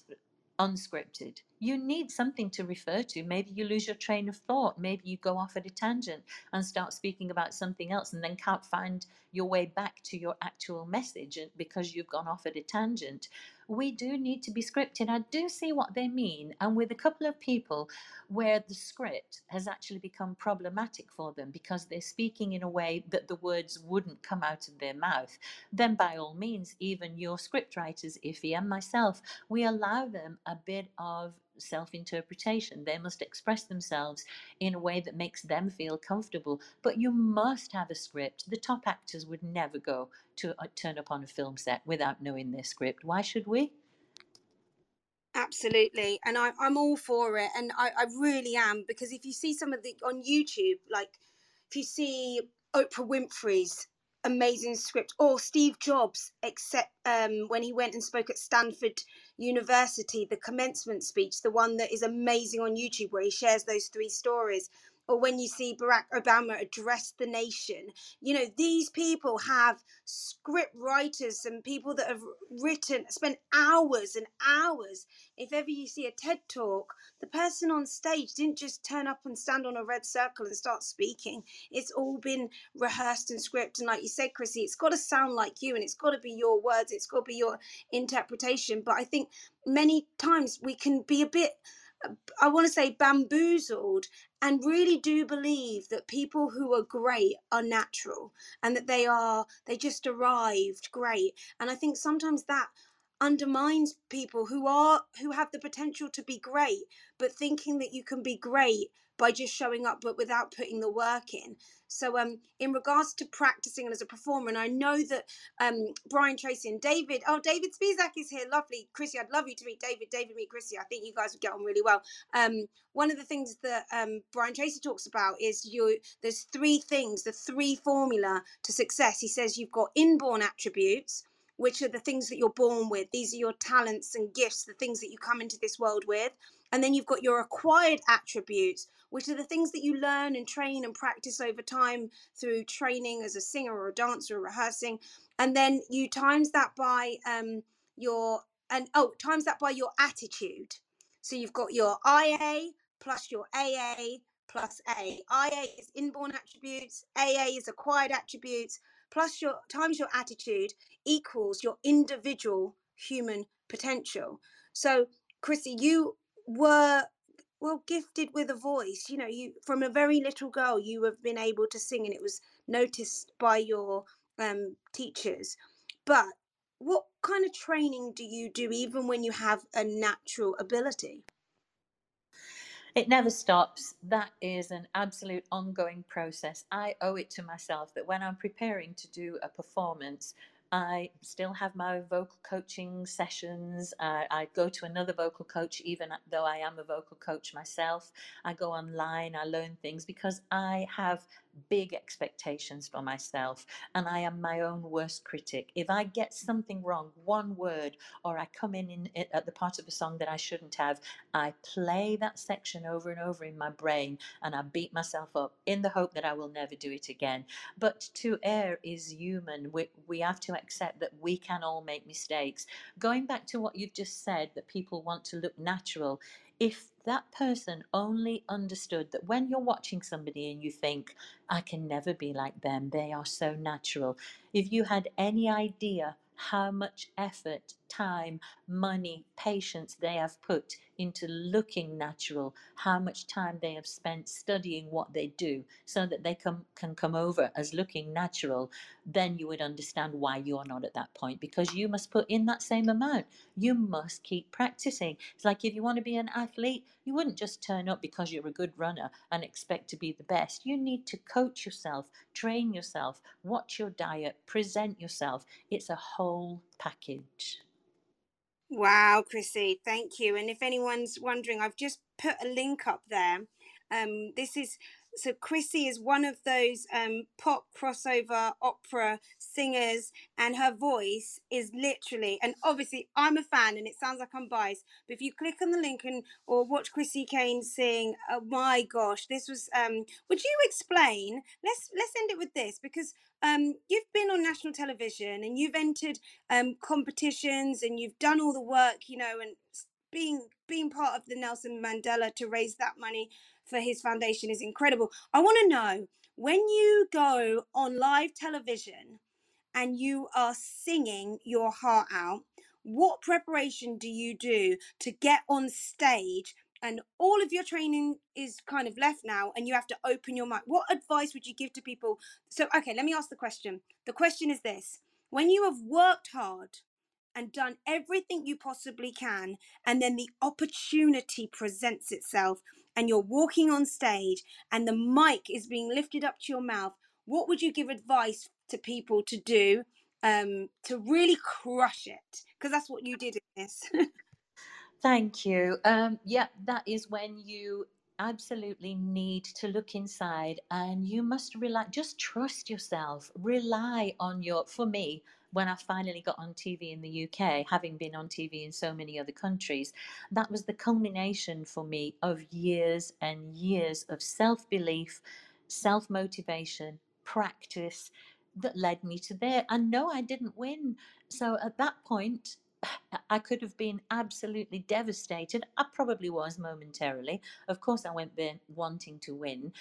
unscripted. You need something to refer to. Maybe you lose your train of thought. Maybe you go off at a tangent and start speaking about something else and then can't find your way back to your actual message because you've gone off at a tangent we do need to be scripted. I do see what they mean. And with a couple of people where the script has actually become problematic for them because they're speaking in a way that the words wouldn't come out of their mouth, then by all means, even your script writers, Ife and myself, we allow them a bit of self interpretation. They must express themselves in a way that makes them feel comfortable. But you must have a script. The top actors would never go to uh, turn up on a film set without knowing their script. Why should we? Absolutely, and I, I'm all for it, and I, I really am because if you see some of the on YouTube, like if you see Oprah Winfrey's amazing script or Steve Jobs, except um, when he went and spoke at Stanford University, the commencement speech, the one that is amazing on YouTube where he shares those three stories or when you see Barack Obama address the nation. You know, these people have script writers and people that have written, spent hours and hours. If ever you see a TED talk, the person on stage didn't just turn up and stand on a red circle and start speaking. It's all been rehearsed and scripted. And like you said, Chrissy, it's got to sound like you and it's got to be your words, it's got to be your interpretation. But I think many times we can be a bit I want to say bamboozled and really do believe that people who are great are natural and that they are they just arrived great. And i think sometimes that undermines people who are who have the potential to be great but thinking that you can be great by just showing up but without putting the work in. So um in regards to practicing as a performer and i know that um brian tracy and david oh david spizak is here. Lovely. Chrissy i'd love you to meet david. David meet chrissy. I think you guys would get on really well. Um one of the things that um brian tracy talks about is you there's three things the three formula to success. He says you've got inborn attributes which are the things that you're born with. These are your talents and gifts, the things that you come into this world with. And then you've got your acquired attributes, which are the things that you learn and train and practice over time through training as a singer or a dancer or rehearsing. And then you times that by um, your and oh times that by your attitude. So you've got your IA plus your AA plus A. IA is inborn attributes, AA is acquired attributes, plus your times your attitude equals your individual human potential. So, Chrissy, you were well gifted with a voice. You know, you from a very little girl, you have been able to sing, and it was noticed by your um, teachers. But what kind of training do you do even when you have a natural ability? It never stops. That is an absolute ongoing process. I owe it to myself that when I'm preparing to do a performance, I still have my vocal coaching sessions. I, I go to another vocal coach, even though I am a vocal coach myself. I go online, I learn things because I have big expectations for myself and I am my own worst critic. If I get something wrong, one word, or I come in, in at the part of a song that I shouldn't have, I play that section over and over in my brain and I beat myself up in the hope that I will never do it again. But to err is human. We, we have to accept that we can all make mistakes. Going back to what you've just said, that people want to look natural, if that person only understood that when you're watching somebody and you think, I can never be like them, they are so natural, if you had any idea how much effort, time, money, patience they have put into looking natural, how much time they have spent studying what they do so that they come, can come over as looking natural, then you would understand why you're not at that point because you must put in that same amount. You must keep practicing. It's like if you want to be an athlete, you wouldn't just turn up because you're a good runner and expect to be the best. You need to coach yourself, train yourself, watch your diet, present yourself. It's a whole package. Wow, Chrissy, thank you. And if anyone's wondering, I've just put a link up there. Um, this is so Chrissy is one of those um, pop crossover opera singers, and her voice is literally, and obviously I'm a fan, and it sounds like I'm biased, but if you click on the link and or watch Chrissy Kane sing, oh my gosh, this was. Um, would you explain? Let's let's end it with this because um, you've been on national television and you've entered um, competitions and you've done all the work, you know, and being being part of the Nelson Mandela to raise that money for his foundation is incredible. I want to know when you go on live television and you are singing your heart out, what preparation do you do to get on stage? And all of your training is kind of left now and you have to open your mind what advice would you give to people? So okay let me ask the question. The question is this. When you have worked hard and done everything you possibly can and then the opportunity presents itself and you're walking on stage and the mic is being lifted up to your mouth what would you give advice to people to do um, to really crush it? Because that's what you did in this. Thank you. Um, yeah, that is when you absolutely need to look inside and you must rely, just trust yourself, rely on your, for me, when I finally got on TV in the UK, having been on TV in so many other countries, that was the culmination for me of years and years of self belief, self motivation, practice that led me to there. And no, I didn't win. So at that point, I could have been absolutely devastated. I probably was momentarily. Of course, I went there wanting to win.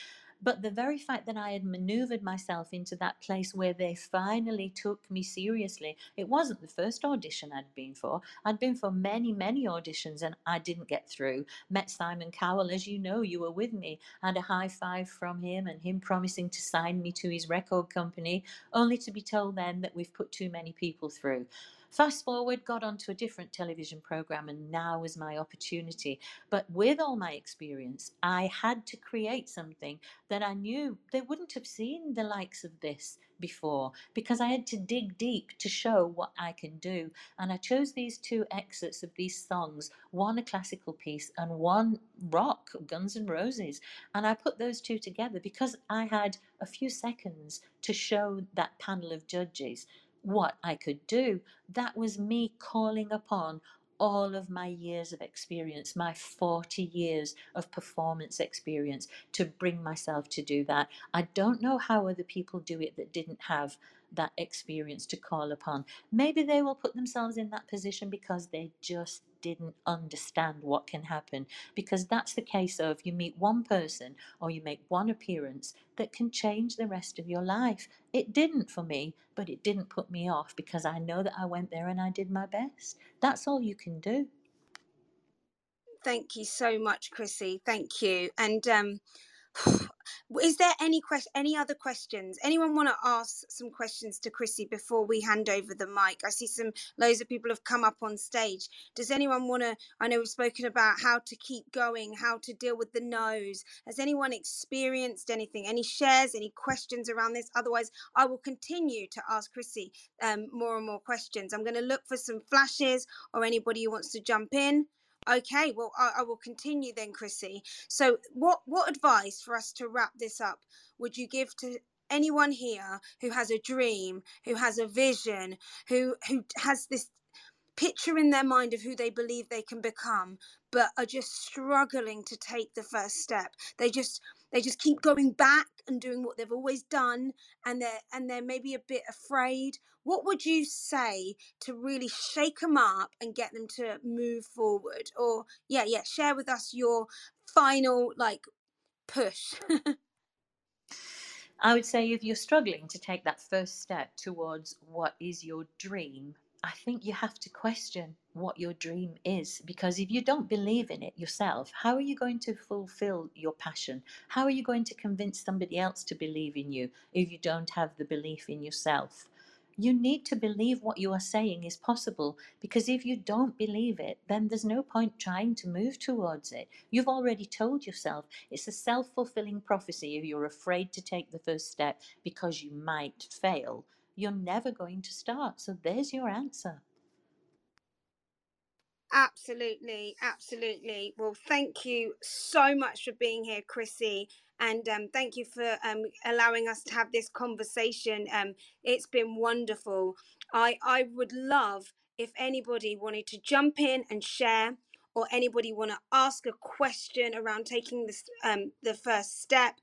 But the very fact that I had maneuvered myself into that place where they finally took me seriously, it wasn't the first audition I'd been for. I'd been for many, many auditions and I didn't get through. Met Simon Cowell, as you know, you were with me. Had a high five from him and him promising to sign me to his record company, only to be told then that we've put too many people through. Fast forward, got onto a different television program, and now was my opportunity. But with all my experience, I had to create something that I knew they wouldn't have seen the likes of this before because I had to dig deep to show what I can do. And I chose these two excerpts of these songs one a classical piece and one rock, Guns N' Roses. And I put those two together because I had a few seconds to show that panel of judges what I could do. That was me calling upon all of my years of experience, my 40 years of performance experience to bring myself to do that. I don't know how other people do it that didn't have that experience to call upon. Maybe they will put themselves in that position because they just didn't understand what can happen. Because that's the case of you meet one person or you make one appearance that can change the rest of your life. It didn't for me, but it didn't put me off because I know that I went there and I did my best. That's all you can do. Thank you so much, Chrissy. Thank you. And um, is there any question any other questions? Anyone want to ask some questions to chrissy before we hand over the mic? I see some loads of people have come up on stage. Does anyone want to i know we've spoken about how to keep going how to deal with the nose has anyone experienced anything? Any shares any questions around this? Otherwise i will continue to ask chrissy um, more and more questions. I'm going to look for some flashes or anybody who wants to jump in Okay, well, I, I will continue then, Chrissy. So, what what advice for us to wrap this up would you give to anyone here who has a dream, who has a vision, who who has this picture in their mind of who they believe they can become, but are just struggling to take the first step? They just they just keep going back and doing what they've always done, and they're and they're maybe a bit afraid what would you say to really shake them up and get them to move forward or yeah yeah share with us your final like push I would say if you're struggling to take that first step towards what is your dream, I think you have to question what your dream is because if you don't believe in it yourself, how are you going to fulfill your passion? How are you going to convince somebody else to believe in you if you don't have the belief in yourself? You need to believe what you are saying is possible because if you don't believe it, then there's no point trying to move towards it. You've already told yourself it's a self fulfilling prophecy if you're afraid to take the first step because you might fail. You're never going to start. So there's your answer. Absolutely, absolutely. Well, thank you so much for being here, Chrissy. And um, thank you for um, allowing us to have this conversation. Um, it's been wonderful. I, I would love if anybody wanted to jump in and share, or anybody want to ask a question around taking this um, the first step.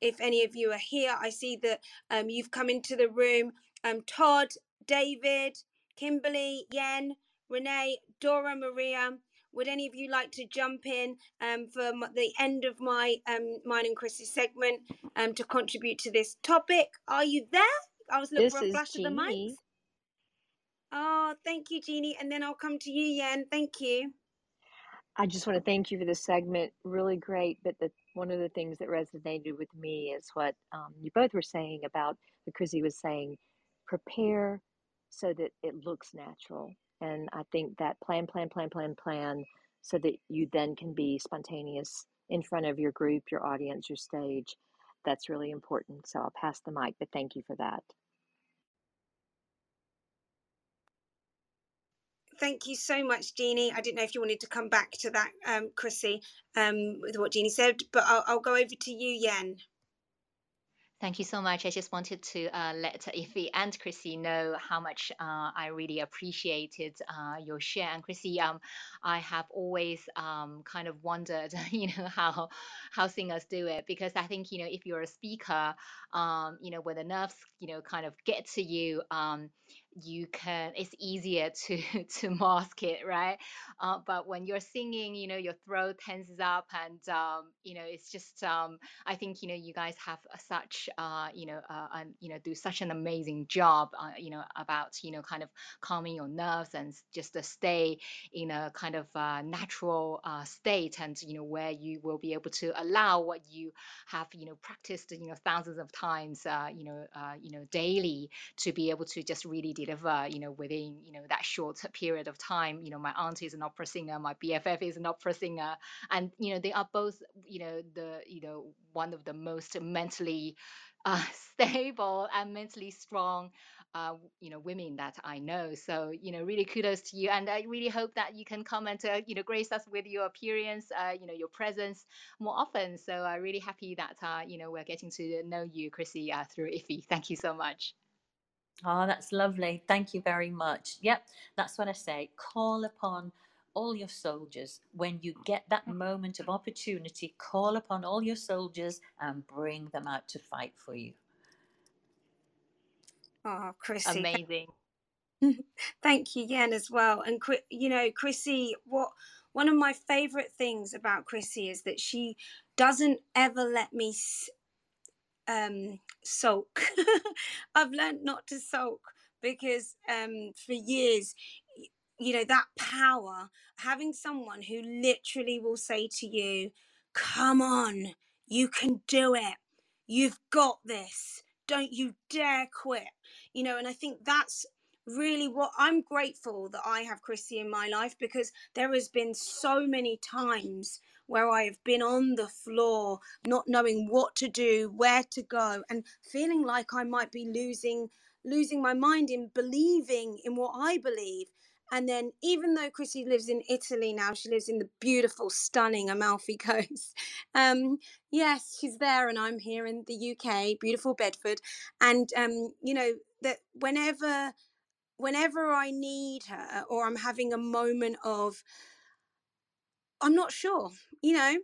If any of you are here, I see that um, you've come into the room. Um, Todd, David, Kimberly, Yen, Renee, Dora Maria. Would any of you like to jump in um, for the end of my um, mine and Chris's segment um, to contribute to this topic? Are you there? I was looking this for a flash Jeannie. of the mic. Oh, thank you, Jeannie. And then I'll come to you, Yen. Thank you. I just want to thank you for this segment. Really great. But the one of the things that resonated with me is what um, you both were saying about the Chrissy was saying, prepare so that it looks natural. And I think that plan, plan, plan, plan, plan, so that you then can be spontaneous in front of your group, your audience, your stage. That's really important. So I'll pass the mic, but thank you for that. Thank you so much, Jeannie. I didn't know if you wanted to come back to that, um, Chrissy, um, with what Jeannie said, but I'll, I'll go over to you, Yen. Thank you so much. I just wanted to uh, let Ife and Chrissy know how much uh, I really appreciated uh, your share. And Chrissy, um, I have always um, kind of wondered, you know, how how singers do it because I think you know if you're a speaker, um, you know, when the nerves, you know, kind of get to you, um, you can it's easier to to mask it right uh, but when you're singing you know your throat tenses up and um, you know it's just um, i think you know you guys have such uh, you know uh, and you know do such an amazing job uh, you know about you know kind of calming your nerves and just to stay in a kind of uh, natural uh, state and you know where you will be able to allow what you have you know practiced you know thousands of times you know you know daily to be able to just really deliver, you know, within, you know, that short period of time. You know, my auntie is an opera singer, my BFF is an opera singer, and you know, they are both, you know, the, you know, one of the most mentally uh, stable and mentally strong uh, you know women that I know. So you know, really kudos to you, and I really hope that you can come and uh, you know grace us with your appearance, uh, you know, your presence more often. So I'm really happy that uh, you know we're getting to know you, Chrissy, uh, through Ife. Thank you so much. Oh, that's lovely. Thank you very much. Yep, that's what I say. Call upon all your soldiers. When you get that mm. moment of opportunity, call upon all your soldiers and bring them out to fight for you. Oh, Chrissy. Amazing. Thank you, Yen, as well. And you know, Chrissy, what one of my favorite things about Chrissy is that she doesn't ever let me um, sulk. I've learned not to sulk because um, for years, you know, that power, having someone who literally will say to you, Come on, You can do it. You've got this. Don't you dare quit. You know, and I think that's really what I'm grateful that I have Chrissy in my life because there has been so many times where I have been on the floor, not knowing what to do, where to go, and feeling like I might be losing losing my mind in believing in what I believe. And then, even though Chrissy lives in Italy now, she lives in the beautiful, stunning Amalfi Coast. Um, yes, she's there, and I'm here in the UK, beautiful Bedford. And um, you know that whenever, whenever I need her, or I'm having a moment of I'm not sure. You know,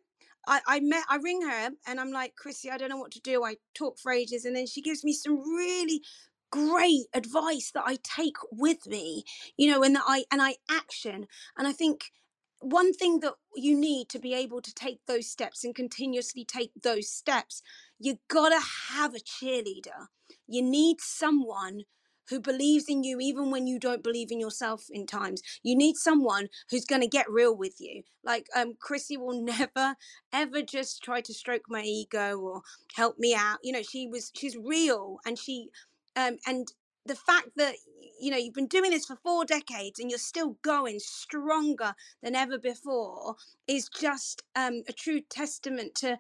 I, I met, I ring her and I'm like, Chrissy, I don't know what to do. I talk for ages. And then she gives me some really great advice that I take with me, you know, and that I, and I action. And I think one thing that you need to be able to take those steps and continuously take those steps, you gotta have a cheerleader. You need someone who believes in you even when you don't believe in yourself in times. You need someone who's going to get real with you. Like um Chrissy will never ever just try to stroke my ego or help me out. You know, she was she's real and she um and the fact that you know you've been doing this for four decades and you're still going stronger than ever before is just um, a true testament to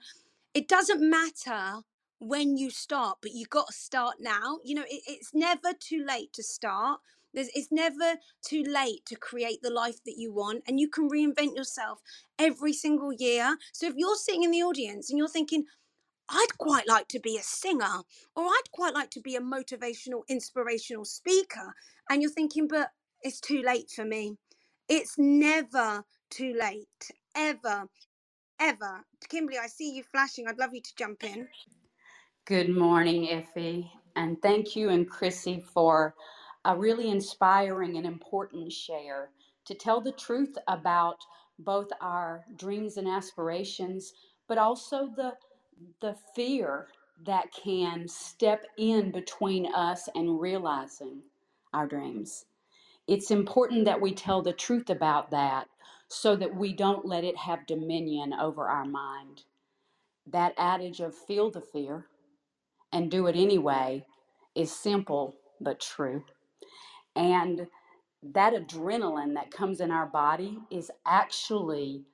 it doesn't matter when you start, but you got to start now. You know, it, it's never too late to start. There's, it's never too late to create the life that you want, and you can reinvent yourself every single year. So if you're sitting in the audience and you're thinking, I'd quite like to be a singer, or I'd quite like to be a motivational, inspirational speaker, and you're thinking, but it's too late for me. It's never too late, ever, ever. Kimberly, I see you flashing. I'd love you to jump in. Good morning, Ife. And thank you and Chrissy for a really inspiring and important share to tell the truth about both our dreams and aspirations, but also the, the fear that can step in between us and realizing our dreams. It's important that we tell the truth about that so that we don't let it have dominion over our mind. That adage of feel the fear and do it anyway is simple but true. And that adrenaline that comes in our body is actually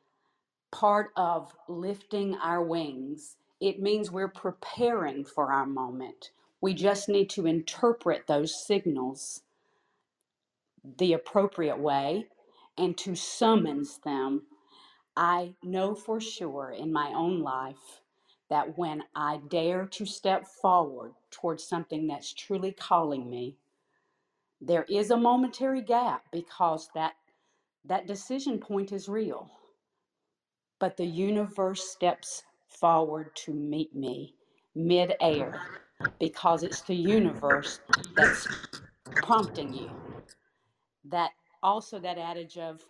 part of lifting our wings. It means we're preparing for our moment. We just need to interpret those signals the appropriate way and to summons them. I know for sure in my own life that when I dare to step forward towards something that's truly calling me, there is a momentary gap because that that decision point is real. But the universe steps forward to meet me mid-air because it's the universe that's prompting you. That also that adage of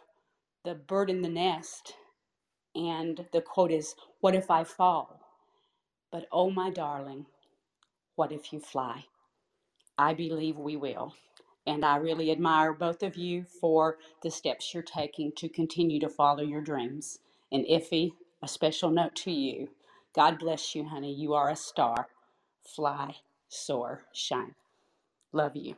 the bird in the nest and the quote is what if I fall? But oh, my darling, what if you fly? I believe we will. And I really admire both of you for the steps you're taking to continue to follow your dreams. And Ife, a special note to you. God bless you, honey. You are a star. Fly, soar, shine. Love you.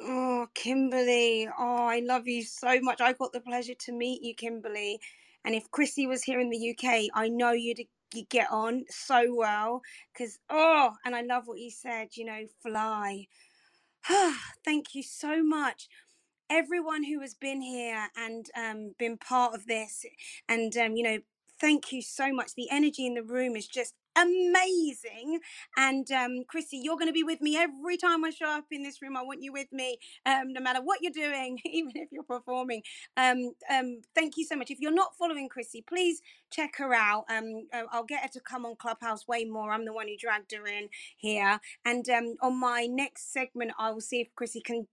Oh, Kimberly. Oh, I love you so much. I got the pleasure to meet you, Kimberly. And if Chrissy was here in the UK, I know you'd you get on so well because oh and i love what you said you know fly. Thank you so much. Everyone who has been here and um, been part of this and um, you know thank you so much. The energy in the room is just amazing. And um, Chrissy, you're going to be with me every time I show up in this room. I want you with me, um, no matter what you're doing, even if you're performing. Um, um, thank you so much. If you're not following Chrissy, please check her out. Um, uh, I'll get her to come on Clubhouse way more. I'm the one who dragged her in here. And um, on my next segment, I will see if Chrissy can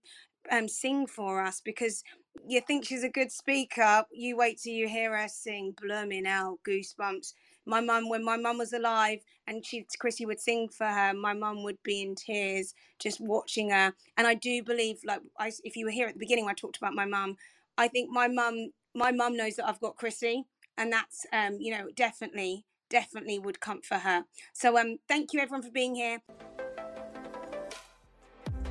sing for us because you think she's a good speaker. You wait till you hear her sing, blooming out, goosebumps my mum when my mum was alive and she chrissy would sing for her my mum would be in tears just watching her and i do believe like I, if you were here at the beginning i talked about my mum i think my mum my mum knows that i've got chrissy and that's um you know definitely definitely would comfort her. So um thank you everyone for being here.